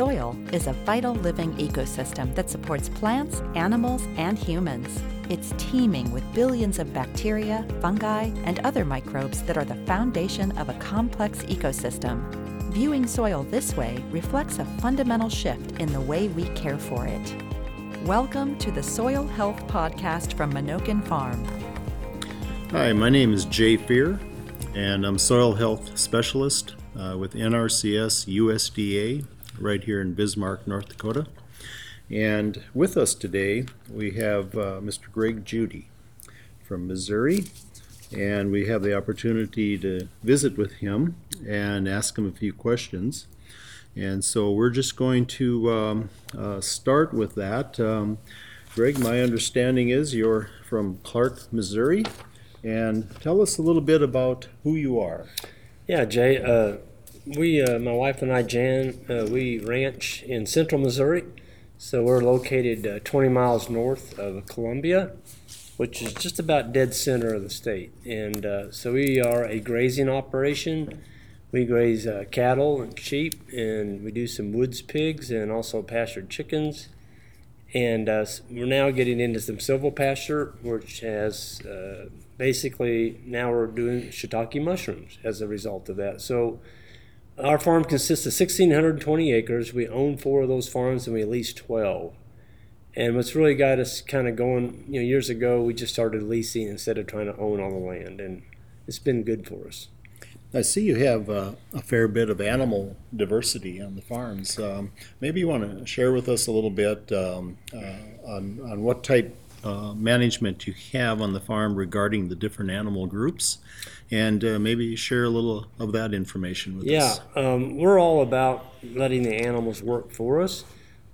Soil is a vital living ecosystem that supports plants, animals, and humans. It's teeming with billions of bacteria, fungi, and other microbes that are the foundation of a complex ecosystem. Viewing soil this way reflects a fundamental shift in the way we care for it. Welcome to the Soil Health Podcast from Menoken Farm. Hi, my name is Jay Fuhrer, and I'm Soil Health Specialist uh, with NRCS USDA right here in Bismarck, North Dakota. And with us today, we have uh, Mr. Greg Judy from Missouri. And we have the opportunity to visit with him and ask him a few questions. And so we're just going to um, uh, start with that. Um, Greg, my understanding is you're from Clark, Missouri. And tell us a little bit about who you are. Yeah, Jay. Uh, we, uh, my wife and I, Jan, uh, we ranch in central Missouri. So we're located uh, 20 miles north of Columbia, which is just about dead center of the state. And uh, so we are a grazing operation. We graze uh, cattle and sheep, and we do some woods pigs and also pastured chickens. And uh, we're now getting into some silvopasture, which has uh, basically now we're doing shiitake mushrooms as a result of that. So our farm consists of 1,620 acres. We own four of those farms and we lease 12. And what's really got us kind of going, you know, years ago, we just started leasing instead of trying to own all the land. And it's been good for us. I see you have uh, a fair bit of animal diversity on the farms. Um, maybe you want to share with us a little bit um, uh, on, on what type uh, management you have on the farm regarding the different animal groups, and uh, maybe share a little of that information with yeah, us. Yeah, um, we're all about letting the animals work for us.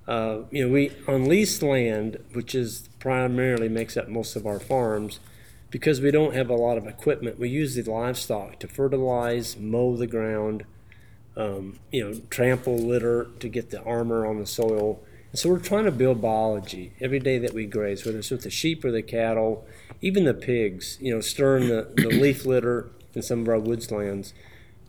Uh, you know, we on leased land, which is primarily makes up most of our farms, because we don't have a lot of equipment. We use the livestock to fertilize, mow the ground, um, you know, trample litter to get the armor on the soil so we're trying to build biology every day that we graze, whether it's with the sheep or the cattle, even the pigs, you know, stirring the, the leaf litter in some of our woodslands.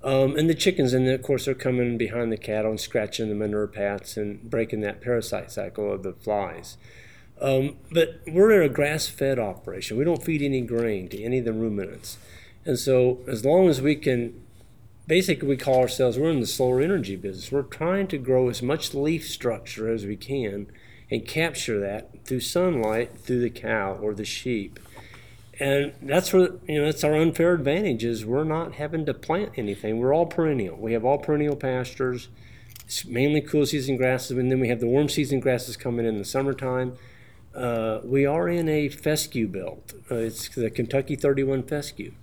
Um, and the chickens, and of course, they're coming behind the cattle and scratching the manure paths and breaking that parasite cycle of the flies. Um, but we're in a grass fed operation. We don't feed any grain to any of the ruminants. And so, as long as we can basically we call ourselves we're in the solar energy business. We're trying to grow as much leaf structure as we can and capture that through sunlight through the cow or the sheep. And that's where you know that's our unfair advantage is we're not having to plant anything. We're all perennial. We have all perennial pastures. It's mainly cool season grasses, and then we have the warm season grasses coming in the summertime. Uh, we are in a fescue belt. Uh, it's the Kentucky 31 fescue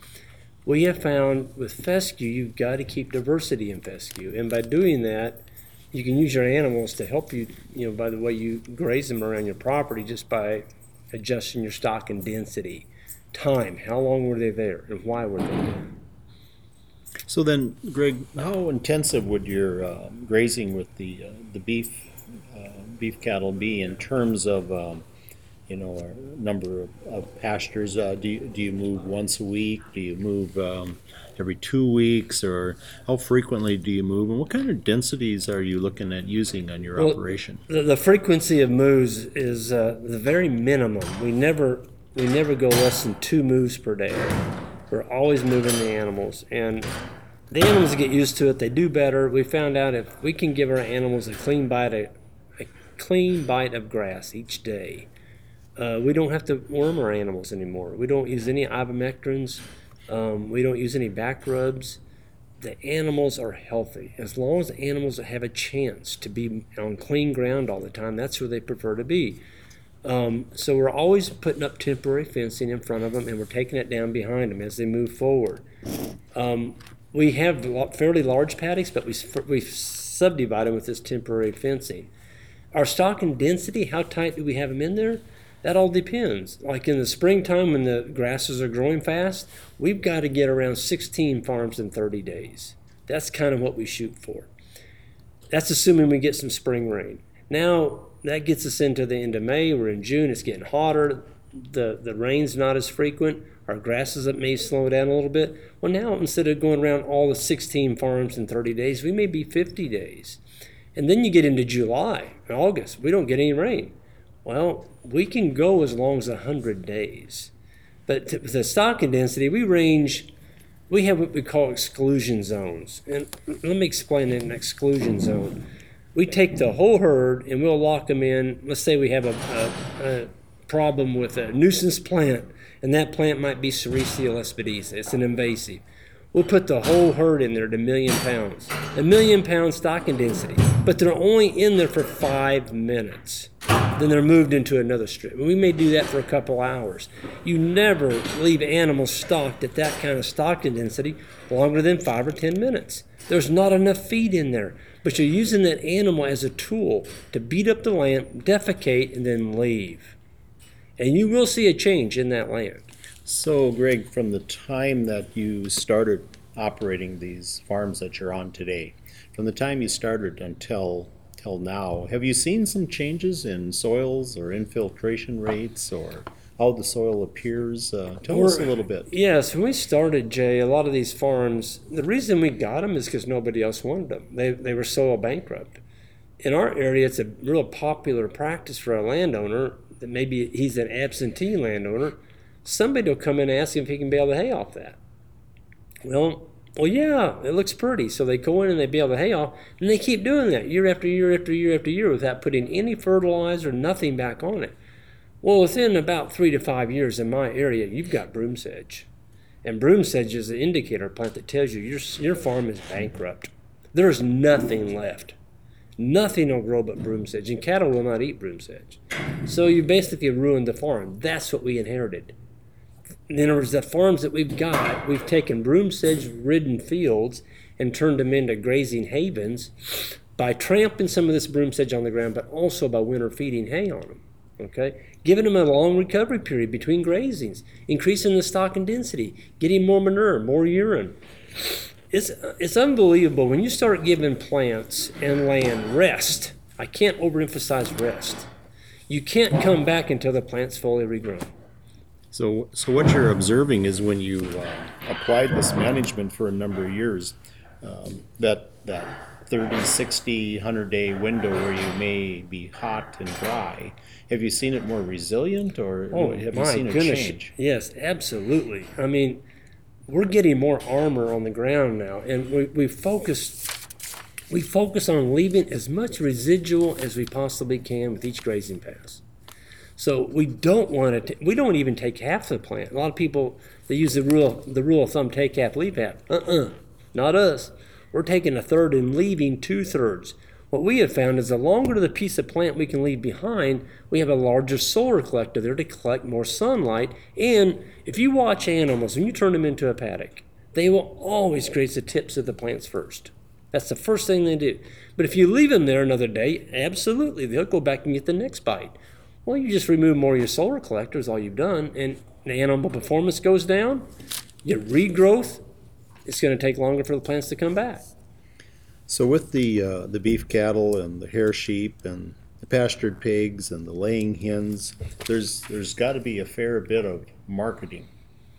we have found with fescue, you've got to keep diversity in fescue. And by doing that, you can use your animals to help you, you know, by the way you graze them around your property just by adjusting your stock and density. Time, how long were they there and why were they there? So then, Greg, how intensive would your uh, grazing with the uh, the beef uh, beef cattle be in terms of um, you know, a number of, of pastures? Uh, do, you, do you move once a week? Do you move um, every two weeks? Or how frequently do you move? And what kind of densities are you looking at using on your well, operation? The, the, frequency of moves is uh, the very minimum. We never, we never go less than two moves per day. We're always moving the animals. And the animals get used to it. They do better. We found out if we can give our animals a clean bite of, a clean bite of grass each day, uh, we don't have to worm our animals anymore. We don't use any ivermectins. Um, we don't use any back rubs. The animals are healthy. As long as the animals have a chance to be on clean ground all the time, that's where they prefer to be. Um, so we're always putting up temporary fencing in front of them, and we're taking it down behind them as they move forward. Um, we have fairly large paddocks, but we we subdivide them with this temporary fencing. Our stock density, how tight do we have them in there? That all depends. Like in the springtime when the grasses are growing fast, we've got to get around 16 farms in 30 days. That's kind of what we shoot for. That's assuming we get some spring rain. Now, that gets us into the end of May. We're in June. It's getting hotter. The, the rain's not as frequent. Our grasses may slow down a little bit. Well, now instead of going around all the 16 farms in 30 days, we may be 50 days. And then you get into July, and August, we don't get any rain. Well, we can go as long as 100 days. But to, the stocking density, we range, we have what we call exclusion zones. And let me explain an exclusion zone. We take the whole herd and we'll lock them in. Let's say we have a, a, a problem with a nuisance plant, and that plant might be Sericea lespedeza. It's an invasive. We'll put the whole herd in there at a million pounds, a million pound stocking density, but they're only in there for five minutes. Then they're moved into another strip. We may do that for a couple hours. You never leave animals stocked at that kind of stocking density longer than five or ten minutes. There's not enough feed in there, but you're using that animal as a tool to beat up the land, defecate, and then leave. And you will see a change in that land. So, Greg, from the time that you started operating these farms that you're on today, from the time you started until till now, have you seen some changes in soils or infiltration rates or how the soil appears? Uh, tell us a little bit. Yes, when we started, Jay, a lot of these farms, the reason we got them is because nobody else wanted them. They, they were soil bankrupt. In our area, it's a real popular practice for a landowner that maybe he's an absentee landowner. Somebody will come in and ask him if he can bale the hay off that. Well, well, yeah, it looks pretty. So they go in and they bale the hay off, and they keep doing that year after year after year after year without putting any fertilizer, nothing back on it. Well, within about three to five years in my area, you've got broom sedge. And broom sedge is an indicator plant that tells you your, your farm is bankrupt. There's nothing left. Nothing will grow but broom sedge, and cattle will not eat broom sedge. So you basically ruined the farm. That's what we inherited. In other words, the farms that we've got, we've taken broom sedge ridden fields and turned them into grazing havens by tramping some of this broom sedge on the ground, but also by winter feeding hay on them. Okay, giving them a long recovery period between grazings, increasing the stock and density, getting more manure, more urine. It's it's unbelievable when you start giving plants and land rest. I can't overemphasize rest. You can't come back until the plant's fully regrown. So, so what you're observing is when you uh, applied this management for a number of years, um, that that 30, 60, 100 day window where you may be hot and dry, have you seen it more resilient or have you seen a change? Yes, absolutely. I mean, we're getting more armor on the ground now, and we, we focus we focus on leaving as much residual as we possibly can with each grazing pass. So we don't want to. We don't even take half the plant. A lot of people they use the rule the rule of thumb: take half, leave half. Uh-uh, not us. We're taking a third and leaving two thirds. What we have found is the longer the piece of plant we can leave behind, we have a larger solar collector there to collect more sunlight. And if you watch animals and you turn them into a paddock, they will always graze the tips of the plants first. That's the first thing they do. But if you leave them there another day, absolutely, they'll go back and get the next bite. Well, you just remove more of your solar collectors, all you've done, and the animal performance goes down. Your regrowth, it's going to take longer for the plants to come back. So with the uh, the beef cattle and the hair sheep and the pastured pigs and the laying hens, there's there's got to be a fair bit of marketing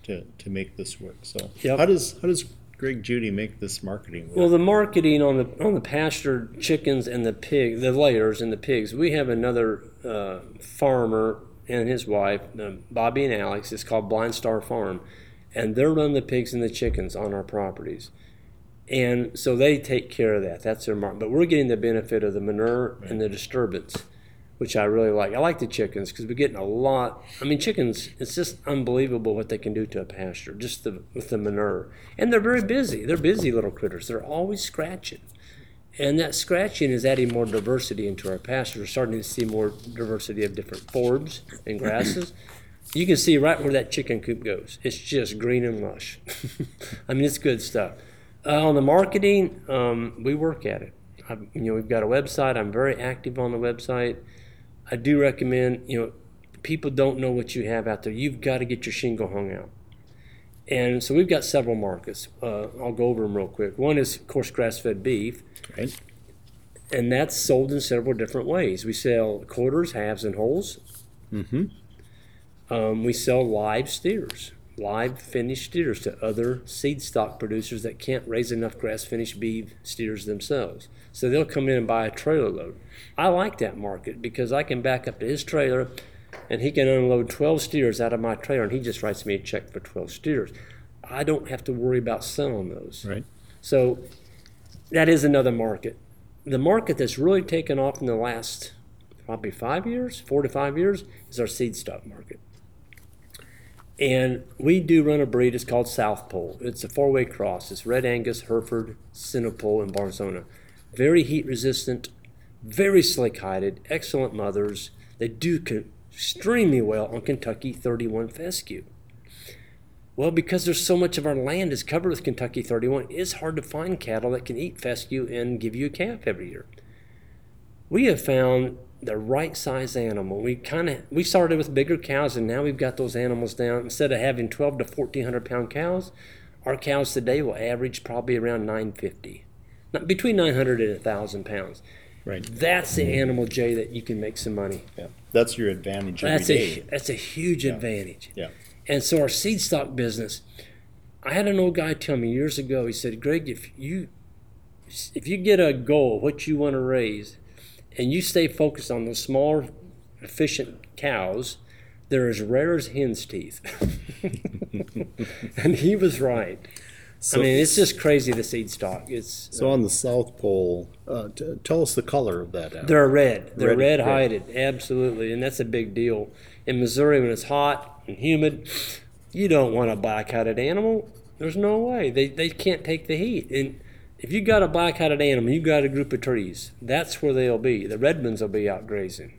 to, to make this work. So Yep. how does how does Greg Judy make this marketing work? Well, the marketing on the on the pasture chickens and the pig, the layers and the pigs. We have another uh, farmer and his wife, uh, Bobby and Alex. It's called Blind Star Farm, and they run the pigs and the chickens on our properties. And so they take care of that. That's their market. But we're getting the benefit of the manure and the disturbance, which I really like. I like the chickens because we're getting a lot. I mean, chickens. It's just unbelievable what they can do to a pasture, just the, with the manure. And they're very busy. They're busy little critters. They're always scratching. And that scratching is adding more diversity into our pasture. We're starting to see more diversity of different forbs and grasses. You can see right where that chicken coop goes. It's just green and lush. I mean, it's good stuff. Uh, on the marketing, um, we work at it. I, you know, we've got a website. I'm very active on the website. I do recommend. You know, people don't know what you have out there. You've got to get your shingle hung out. And so we've got several markets. Uh, I'll go over them real quick. One is, of course, grass-fed beef Right? and that's sold in several different ways. We sell quarters, halves, and wholes. Mm-hmm. Um, we sell live steers. live finished steers to other seed stock producers that can't raise enough grass finished beef steers themselves. So they'll come in and buy a trailer load. I like that market because I can back up to his trailer and he can unload 12 steers out of my trailer and he just writes me a check for 12 steers. I don't have to worry about selling those. Right. So that is another market. The market that's really taken off in the last probably five years, four to five years, is our seed stock market. And we do run a breed, it's called South Poll. It's a four way cross. It's Red Angus, Hereford, Senepol, and Barzona. Very heat resistant, very slick hided, excellent mothers. They do extremely well on Kentucky 31 fescue. Well, because there's so much of our land is covered with Kentucky 31, it's hard to find cattle that can eat fescue and give you a calf every year. We have found the right size animal. We kind of we started with bigger cows, and now we've got those animals down. Instead of having 12 to 1400 pound cows, our cows today will average probably around 950, Not, between 900 and 1,000 pounds. Right. That's the animal, Jay, that you can make some money. Yeah. That's your advantage every That's a that's a huge advantage. Yeah. And so our seed stock business, I had an old guy tell me years ago. He said, "Greg, if you if you get a goal, what you want to raise, and you stay focused on those smaller, efficient cows, they're as rare as hen's teeth." and he was right. So, I mean, it's just crazy the seed stock. It's so on the South Poll, uh, t- tell us the color of that animal. They're red. They're Red- red, red. hided. Absolutely. And that's a big deal. In Missouri, when it's hot and humid, you don't want a black hided animal. There's no way. They, they can't take the heat. And if you got a black hided animal, you got a group of trees. That's where they'll be. The Redmonds will be out grazing.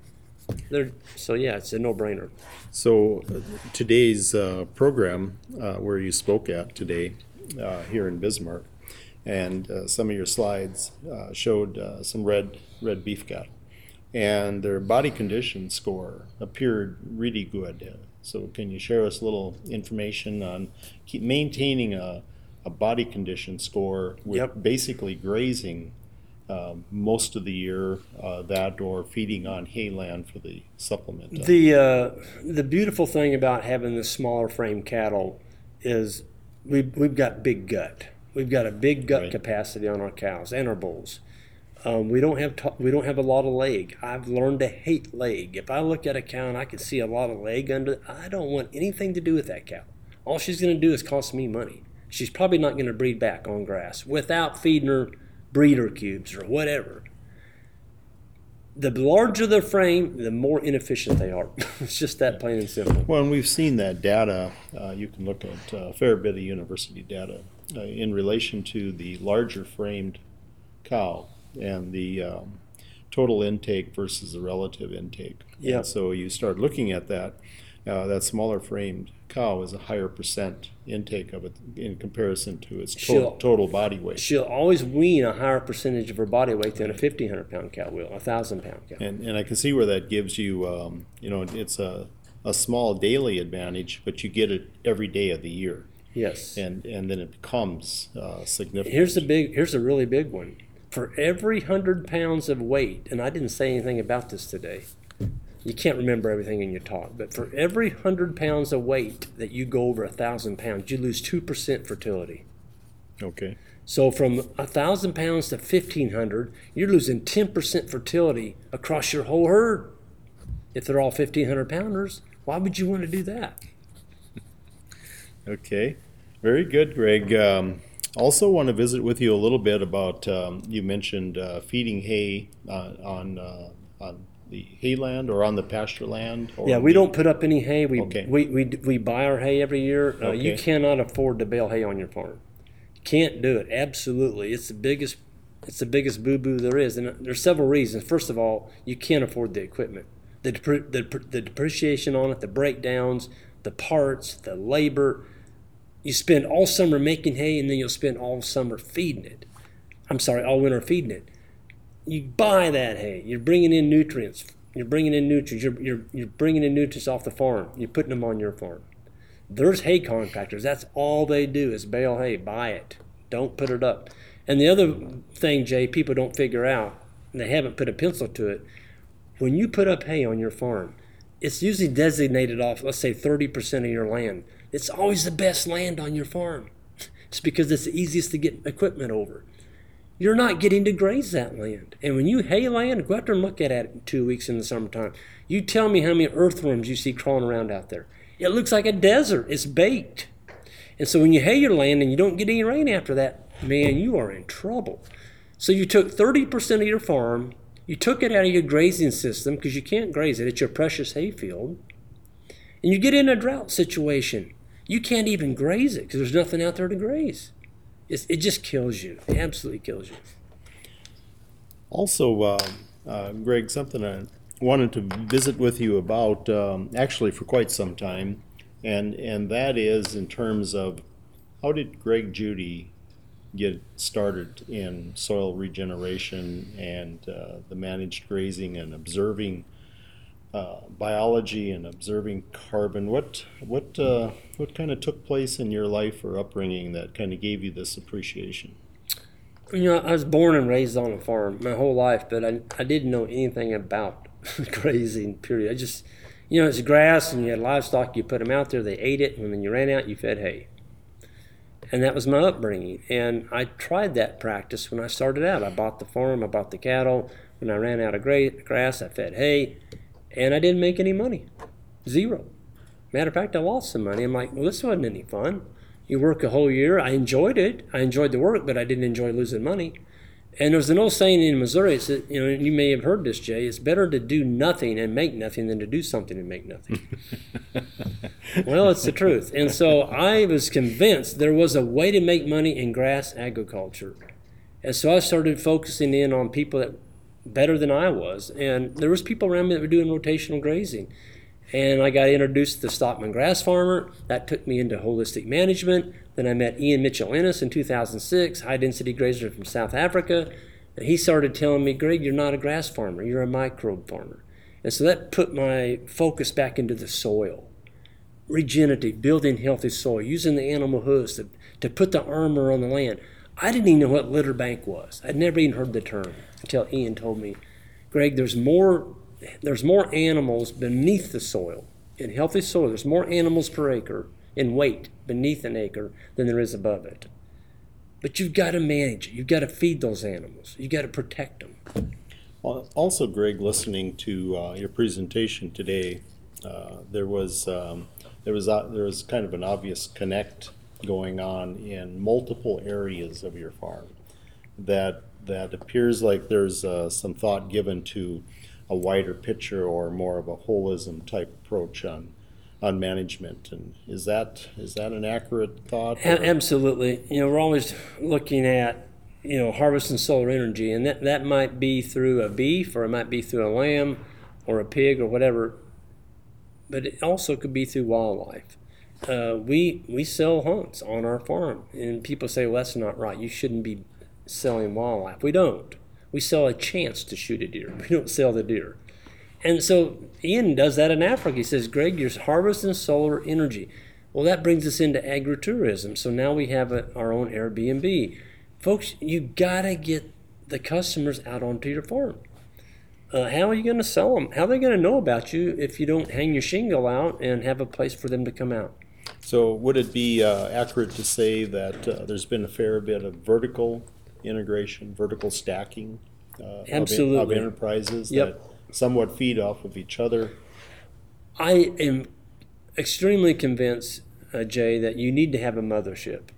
They're, so, yeah, it's a no brainer. So uh, today's uh, program, uh, where you spoke at today, uh, here in Bismarck, and uh, some of your slides uh, showed uh, some red red beef cattle, and their body condition score appeared really good. So can you share us a little information on keep maintaining a, a body condition score with Yep. basically grazing um, most of the year, uh, that or feeding on hayland for the supplement? The uh, the beautiful thing about having the smaller frame cattle is we've we've got big gut. We've got a big gut Right. capacity on our cows and our bulls. Um, we don't have to, we don't have a lot of leg. I've learned to hate leg. If I look at a cow and I can see a lot of leg under, I don't want anything to do with that cow. All she's going to do is cost me money. She's probably not going to breed back on grass without feeding her breeder cubes or whatever the larger the frame, the more inefficient they are. it's just that plain and simple. Well, and we've seen that data. Uh, you can look at uh, a fair bit of university data uh, in relation to the larger framed cow and the um, total intake versus the relative intake. Yeah. And so you start looking at that. Uh, that smaller framed cow is a higher percent intake of it in comparison to its total, She'll- total body weight. She'll always wean a higher percentage of her body weight than a 1,500 pound cow will, a 1,000 pound cow. And, and I can see where that gives you, um, you know, it's a, a small daily advantage, but you get it every day of the year. Yes. and and then it becomes uh, significant. Here's a big. Here's a really big one. For every hundred pounds of weight, and I didn't say anything about this today. You can't remember everything in your talk, but for every hundred pounds of weight that you go over a thousand pounds, you lose two percent fertility. okay. So from a thousand pounds to fifteen hundred, you're losing ten percent fertility across your whole herd. If they're all fifteen hundred pounders, why would you want to do that? Okay. Very good, Greg. Um, also, want to visit with you a little bit about um, you mentioned uh, feeding hay uh, on uh, on the hayland or on the pasture land. Or Yeah, we the- don't put up any hay. We Okay. we, we, we buy our hay every year. Uh, You Okay. cannot afford to bale hay on your farm. Can't do it. Absolutely, it's the biggest it's the biggest boo boo there is, and there's several reasons. First of all, you can't afford the equipment, the depre- the, the depreciation on it, the breakdowns, the parts, the labor. You spend all summer making hay, and then you'll spend all summer feeding it. I'm sorry, all winter feeding it you buy that hay. You're bringing in nutrients. You're bringing in nutrients. You're, you're, you're bringing in nutrients off the farm. You're putting them on your farm. There's hay contractors. That's all they do is bale hay. Buy it. Don't put it up. And the other thing, Jay, people don't figure out, and they haven't put a pencil to it. When you put up hay on your farm, it's usually designated off, let's say 30% of your land It's always the best land on your farm. It's because it's the easiest to get equipment over. You're not getting to graze that land. And when you hay land, go out there and look at it in two weeks in the summertime. You tell me how many earthworms you see crawling around out there. It looks like a desert. It's baked. And so when you hay your land and you don't get any rain after that, man, you are in trouble. So you took 30% of your farm, you took it out of your grazing system because you can't graze it, it's your precious hay field, and you get in a drought situation. You can't even graze it because there's nothing out there to graze. It's, it just kills you. It absolutely kills you. Also, uh, uh, Greg, something I wanted to visit with you about, um, actually for quite some time, and and that is in terms of how did Greg Judy get started in soil regeneration and uh, the managed grazing and observing uh, biology and observing carbon. What what uh, what kind of took place in your life or upbringing that kind of gave you this appreciation? You know, I was born and raised on a farm my whole life, but I, I didn't know anything about grazing. Period. I just you know, it's grass and you had livestock, you put them out there, they ate it, and when you ran out, you fed hay. And that was my upbringing. And I tried that practice when I started out. I bought the farm, I bought the cattle. When I ran out of grass, I fed hay, and I didn't make any money. Zero. Matter of fact, I lost some money. I'm like, well, this wasn't any fun. You work a whole year. I enjoyed it. I enjoyed the work, but I didn't enjoy losing money. And there's an old saying in Missouri, it's that, you know, you may have heard this, Jay, it's better to do nothing and make nothing than to do something and make nothing. well, it's the truth. And so I was convinced there was a way to make money in grass agriculture. And so I started focusing in on people that better than I was. And there was people around me that were doing rotational grazing. And I got introduced to the Stockman Grass Farmer. That took me into holistic management. Then I met Ian Mitchell-Innes in 2006, high density grazer from South Africa. And he started telling me, Greg, you're not a grass farmer, you're a microbe farmer. And so that put my focus back into the soil. Regenerative, building healthy soil, using the animal hooves to, to put the armor on the land. I didn't even know what litter bank was. I'd never even heard the term until Ian told me, Greg, there's more there's more animals beneath the soil. In healthy soil, there's more animals per acre in weight beneath an acre than there is above it. But you've got to manage it. You've got to feed those animals. You've got to protect them. Well, also, Greg, listening to uh, your presentation today, uh, there was um, there was uh, there was kind of an obvious connect going on in multiple areas of your farm that that appears like there's uh, some thought given to a wider picture or more of a holism type approach on on management. And is that is that an accurate thought? A- absolutely. You know we're always looking at you know harvesting solar energy and that, that might be through a beef or it might be through a lamb or a pig or whatever but it also could be through wildlife. Uh, we we sell hunts on our farm and people say well that's not right. You shouldn't be selling wildlife we don't we sell a chance to shoot a deer. We don't sell the deer. And so Ian does that in Africa. He says, Greg, you're harvesting solar energy. Well, that brings us into agritourism. So now we have a, our own Airbnb. Folks, you got to get the customers out onto your farm. Uh, how are you going to sell them? How are they going to know about you if you don't hang your shingle out and have a place for them to come out? So, would it be uh, accurate to say that uh, there's been a fair bit of vertical integration, vertical stacking uh, Absolutely. Of, of, enterprises yep. that somewhat feed off of each other. I am extremely convinced, uh, Jay, that you need to have a mothership.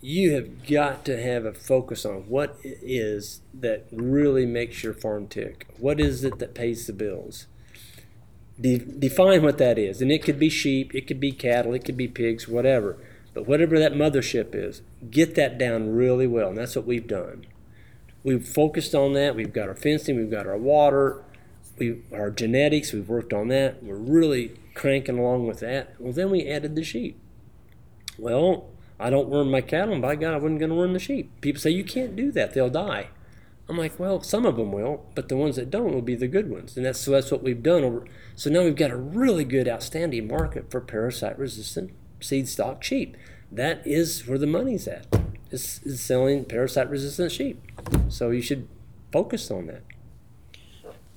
You have got to have a focus on what it is that really makes your farm tick. What is it that pays the bills? De- define what that is. And it could be sheep, it could be cattle, it could be pigs, whatever. But whatever that mothership is, get that down really well. And that's what we've done. We've focused on that. We've got our fencing, we've got our water, we our genetics, we've worked on that. We're really cranking along with that. Well, then we added the sheep. Well, I don't worm my cattle, and by God, I wasn't going to worm the sheep. People say, you can't do that, they'll die. I'm like, well, some of them will, but the ones that don't will be the good ones. And that's, so that's what we've done. Over, so now we've got a really good, outstanding market for parasite resistant seed stock sheep. That is where the money's at. Is, is selling parasite resistant sheep. So you should focus on that.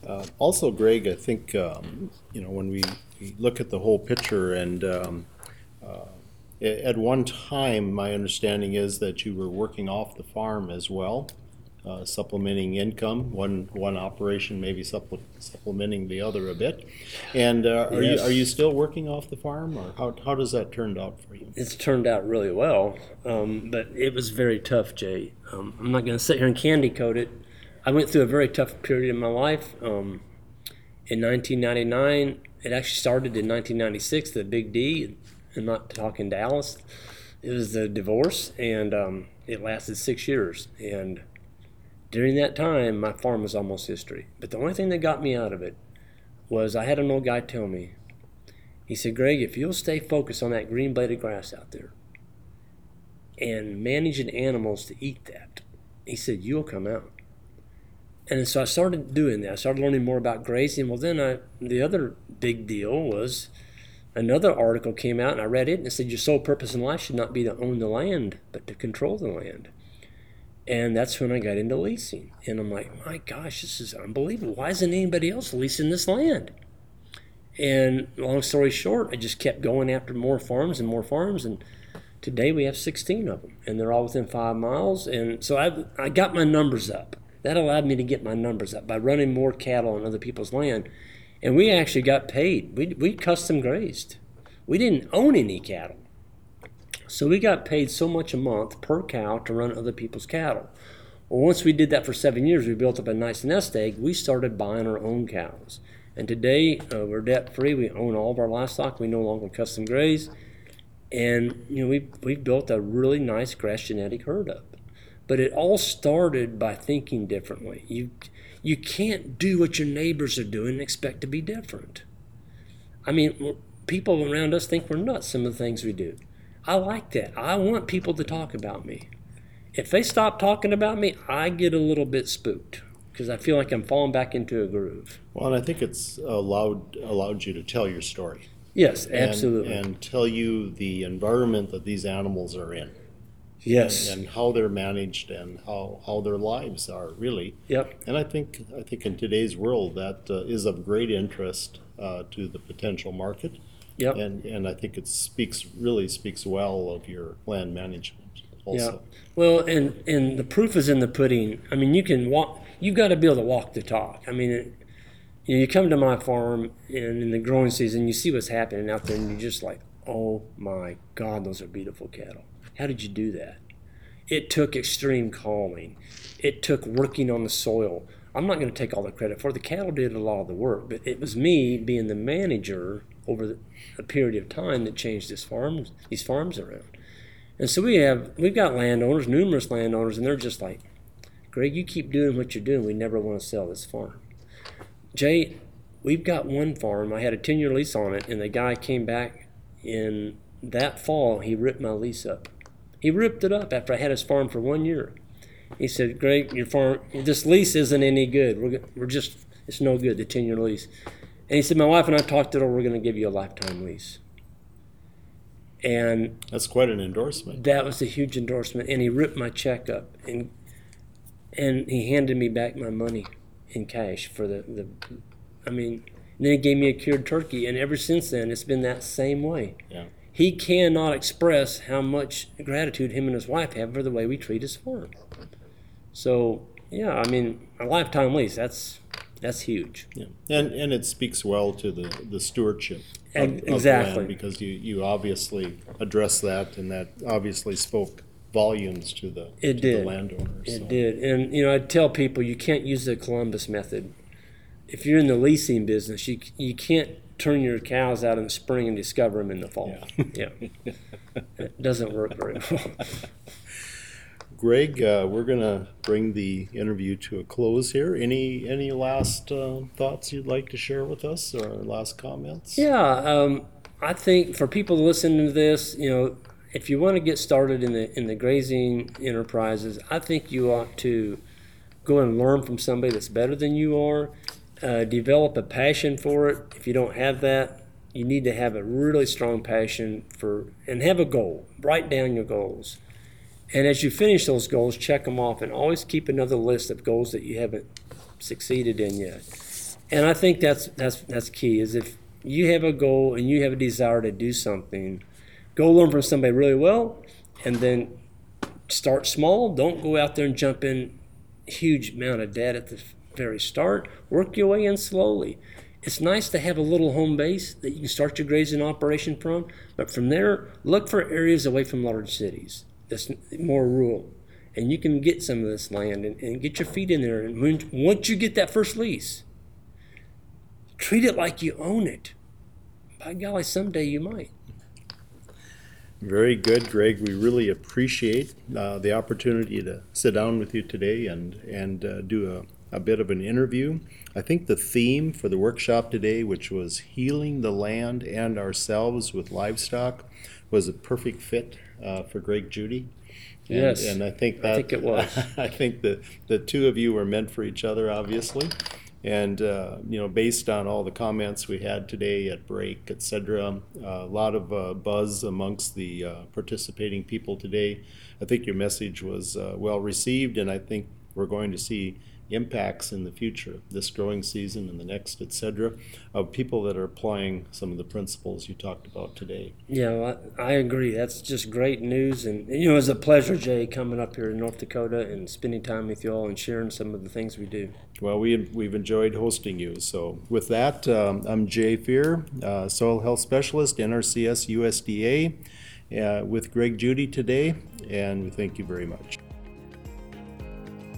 Uh, also, Greg, I think um, you know when we, we, look at the whole picture, and um, uh, at one time, my understanding is that you were working off the farm as well, uh, supplementing income, one, one operation maybe supple- supplementing the other a bit. And uh, are you, are you still working off the farm, or how, how does that turn out for you? it's turned out really well, um, but it was very tough, Jay. Um, I'm not going to sit here and candy coat it. I went through a very tough period in my life. Um, in 1999, it actually started in 1996, the Big D. I'm not talking Dallas. It was the divorce, and um, it lasted six years. And during that time, my farm was almost history. But the only thing that got me out of it was I had an old guy tell me, he said, Greg, if you'll stay focused on that green blade of grass out there and managing animals to eat that, he said, you'll come out. And so I started doing that. I started learning more about grazing. Well, then I, the other big deal was another article came out, and I read it, and it said, Your sole purpose in life should not be to own the land, but to control the land. And that's when I got into leasing. And I'm like, My gosh, this is unbelievable. Why isn't anybody else leasing this land? And long story short, I just kept going after more farms and more farms. And today we have 16 of them, and they're all within five miles. And so I, I got my numbers up. That allowed me to get my numbers up by running more cattle on other people's land. And we actually got paid. We, we custom grazed. We didn't own any cattle. So we got paid so much a month per cow to run other people's cattle. Well, once we did that for seven years, we built up a nice nest egg. We started buying our own cows. And today uh, we're debt free. We own all of our livestock. We no longer custom graze. And you know we've, we've built a really nice grass genetic herd up. But it all started by thinking differently. You, you can't do what your neighbors are doing and expect to be different. I mean, people around us think we're nuts, some of the things we do. I like that. I want people to talk about me. If they stop talking about me, I get a little bit spooked because I feel like I'm falling back into a groove. Well, and I think it's allowed, allowed you to tell your story. Yes, and- absolutely. And tell you the environment that these animals are in. yes. and how they're managed and how, how their lives are really. yep. And I think I think in today's world that uh, is of great interest uh, to the potential market. Yep. And and I think it speaks really speaks well of your land management also. Well, and and the proof is in the pudding. I mean, you can walk. You've got to be able to walk the talk. I mean, it, you know, you come to my farm and in the growing season, you see what's happening out there, and you're just like, oh my God, those are beautiful cattle. How did you do that? It took extreme calming. It took working on the soil. I'm not going to take all the credit for it. the cattle did a lot of the work, but it was me being the manager over a period of time that changed this farms, these farms around. And so we have we've got landowners, numerous landowners, and they're just like, Greg, you keep doing what you're doing. We never want to sell this farm. Jay, we've got one farm. I had a 10 year lease on it, and the guy came back in that fall. He ripped my lease up. He ripped it up after I had his farm for one year. He said, Greg, your farm, this lease isn't any good. We're, we're just, it's no good, the 10 year lease. And he said, My wife and I talked it over. We're going to give you a lifetime lease. And That's quite an endorsement. that was a huge endorsement and he ripped my check up and and he handed me back my money in cash for the, the I mean then he gave me a cured turkey and ever since then it's been that same way. Yeah. He cannot express how much gratitude him and his wife have for the way we treat his farm. So yeah, I mean a lifetime lease, that's that's huge. Yeah. And and it speaks well to the, the stewardship of, Ex- of land because you, you obviously addressed that and that obviously spoke volumes to the, It to did. the landowners. It so. did. And, you know, I tell people you can't use the Columbus method. If you're in the leasing business, you, you can't turn your cows out in the spring and discover them in the fall. Yeah. it doesn't work very well. Greg, uh, we're going to bring the interview to a close here. Any any last uh, thoughts you'd like to share with us or last comments? Yeah. Um, I think for people listening to this, you know, if you want to get started in the in the grazing enterprises, I think you ought to go and learn from somebody that's better than you are. Uh, develop a passion for it. If you don't have that, you need to have a really strong passion for and have a goal. Write down your goals. And as you finish those goals, check them off and always keep another list of goals that you haven't succeeded in yet. And I think that's that's that's key is if you have a goal and you have a desire to do something, go learn from somebody really well, and then start small. Don't go out there and jump in huge amount of debt at the very start. Work your way in slowly. It's nice to have a little home base that you can start your grazing operation from, but from there, look for areas away from large cities that's more rural. And you can get some of this land and, and get your feet in there. And when, once you get that first lease, treat it like you own it. By golly, someday you might. Very good, Greg. We really appreciate uh, the opportunity to sit down with you today and, and uh, do a, a bit of an interview. I think the theme for the workshop today, which was healing the land and ourselves with livestock, was a perfect fit uh, for Greg Judy. And, Yes, and I think that I think it was. I think that the two of you were meant for each other, obviously. And uh, you know, based on all the comments we had today at break, et cetera, uh, a lot of uh, buzz amongst the uh, participating people today. I think your message was uh, well received, and I think we're going to see impacts in the future, this growing season and the next, et cetera, of people that are applying some of the principles you talked about today. Yeah, well, I, I agree. That's just great news. And, you know, it's a pleasure, Jay, coming up here in North Dakota and spending time with you all and sharing some of the things we do. Well, we, we've enjoyed hosting you. So with that, um, I'm Jay Fuhrer, uh, Soil Health Specialist, NRCS USDA, uh, with Greg Judy today, and we thank you very much.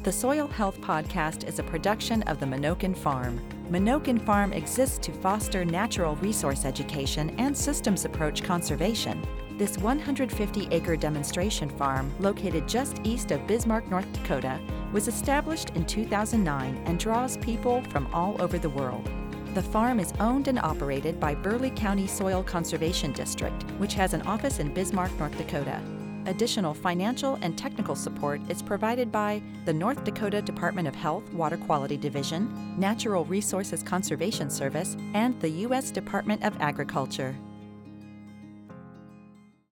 The Soil Health Podcast is a production of the Menoken Farm. Menoken Farm exists to foster natural resource education and systems approach conservation. This 150 acre demonstration farm, located just east of Bismarck, North Dakota, was established in 2009 and draws people from all over the world. The farm is owned and operated by Burleigh County Soil Conservation District, which has an office in Bismarck, North Dakota. Additional financial and technical support is provided by the North Dakota Department of Health Water Quality Division, Natural Resources Conservation Service, and the U.S. Department of Agriculture.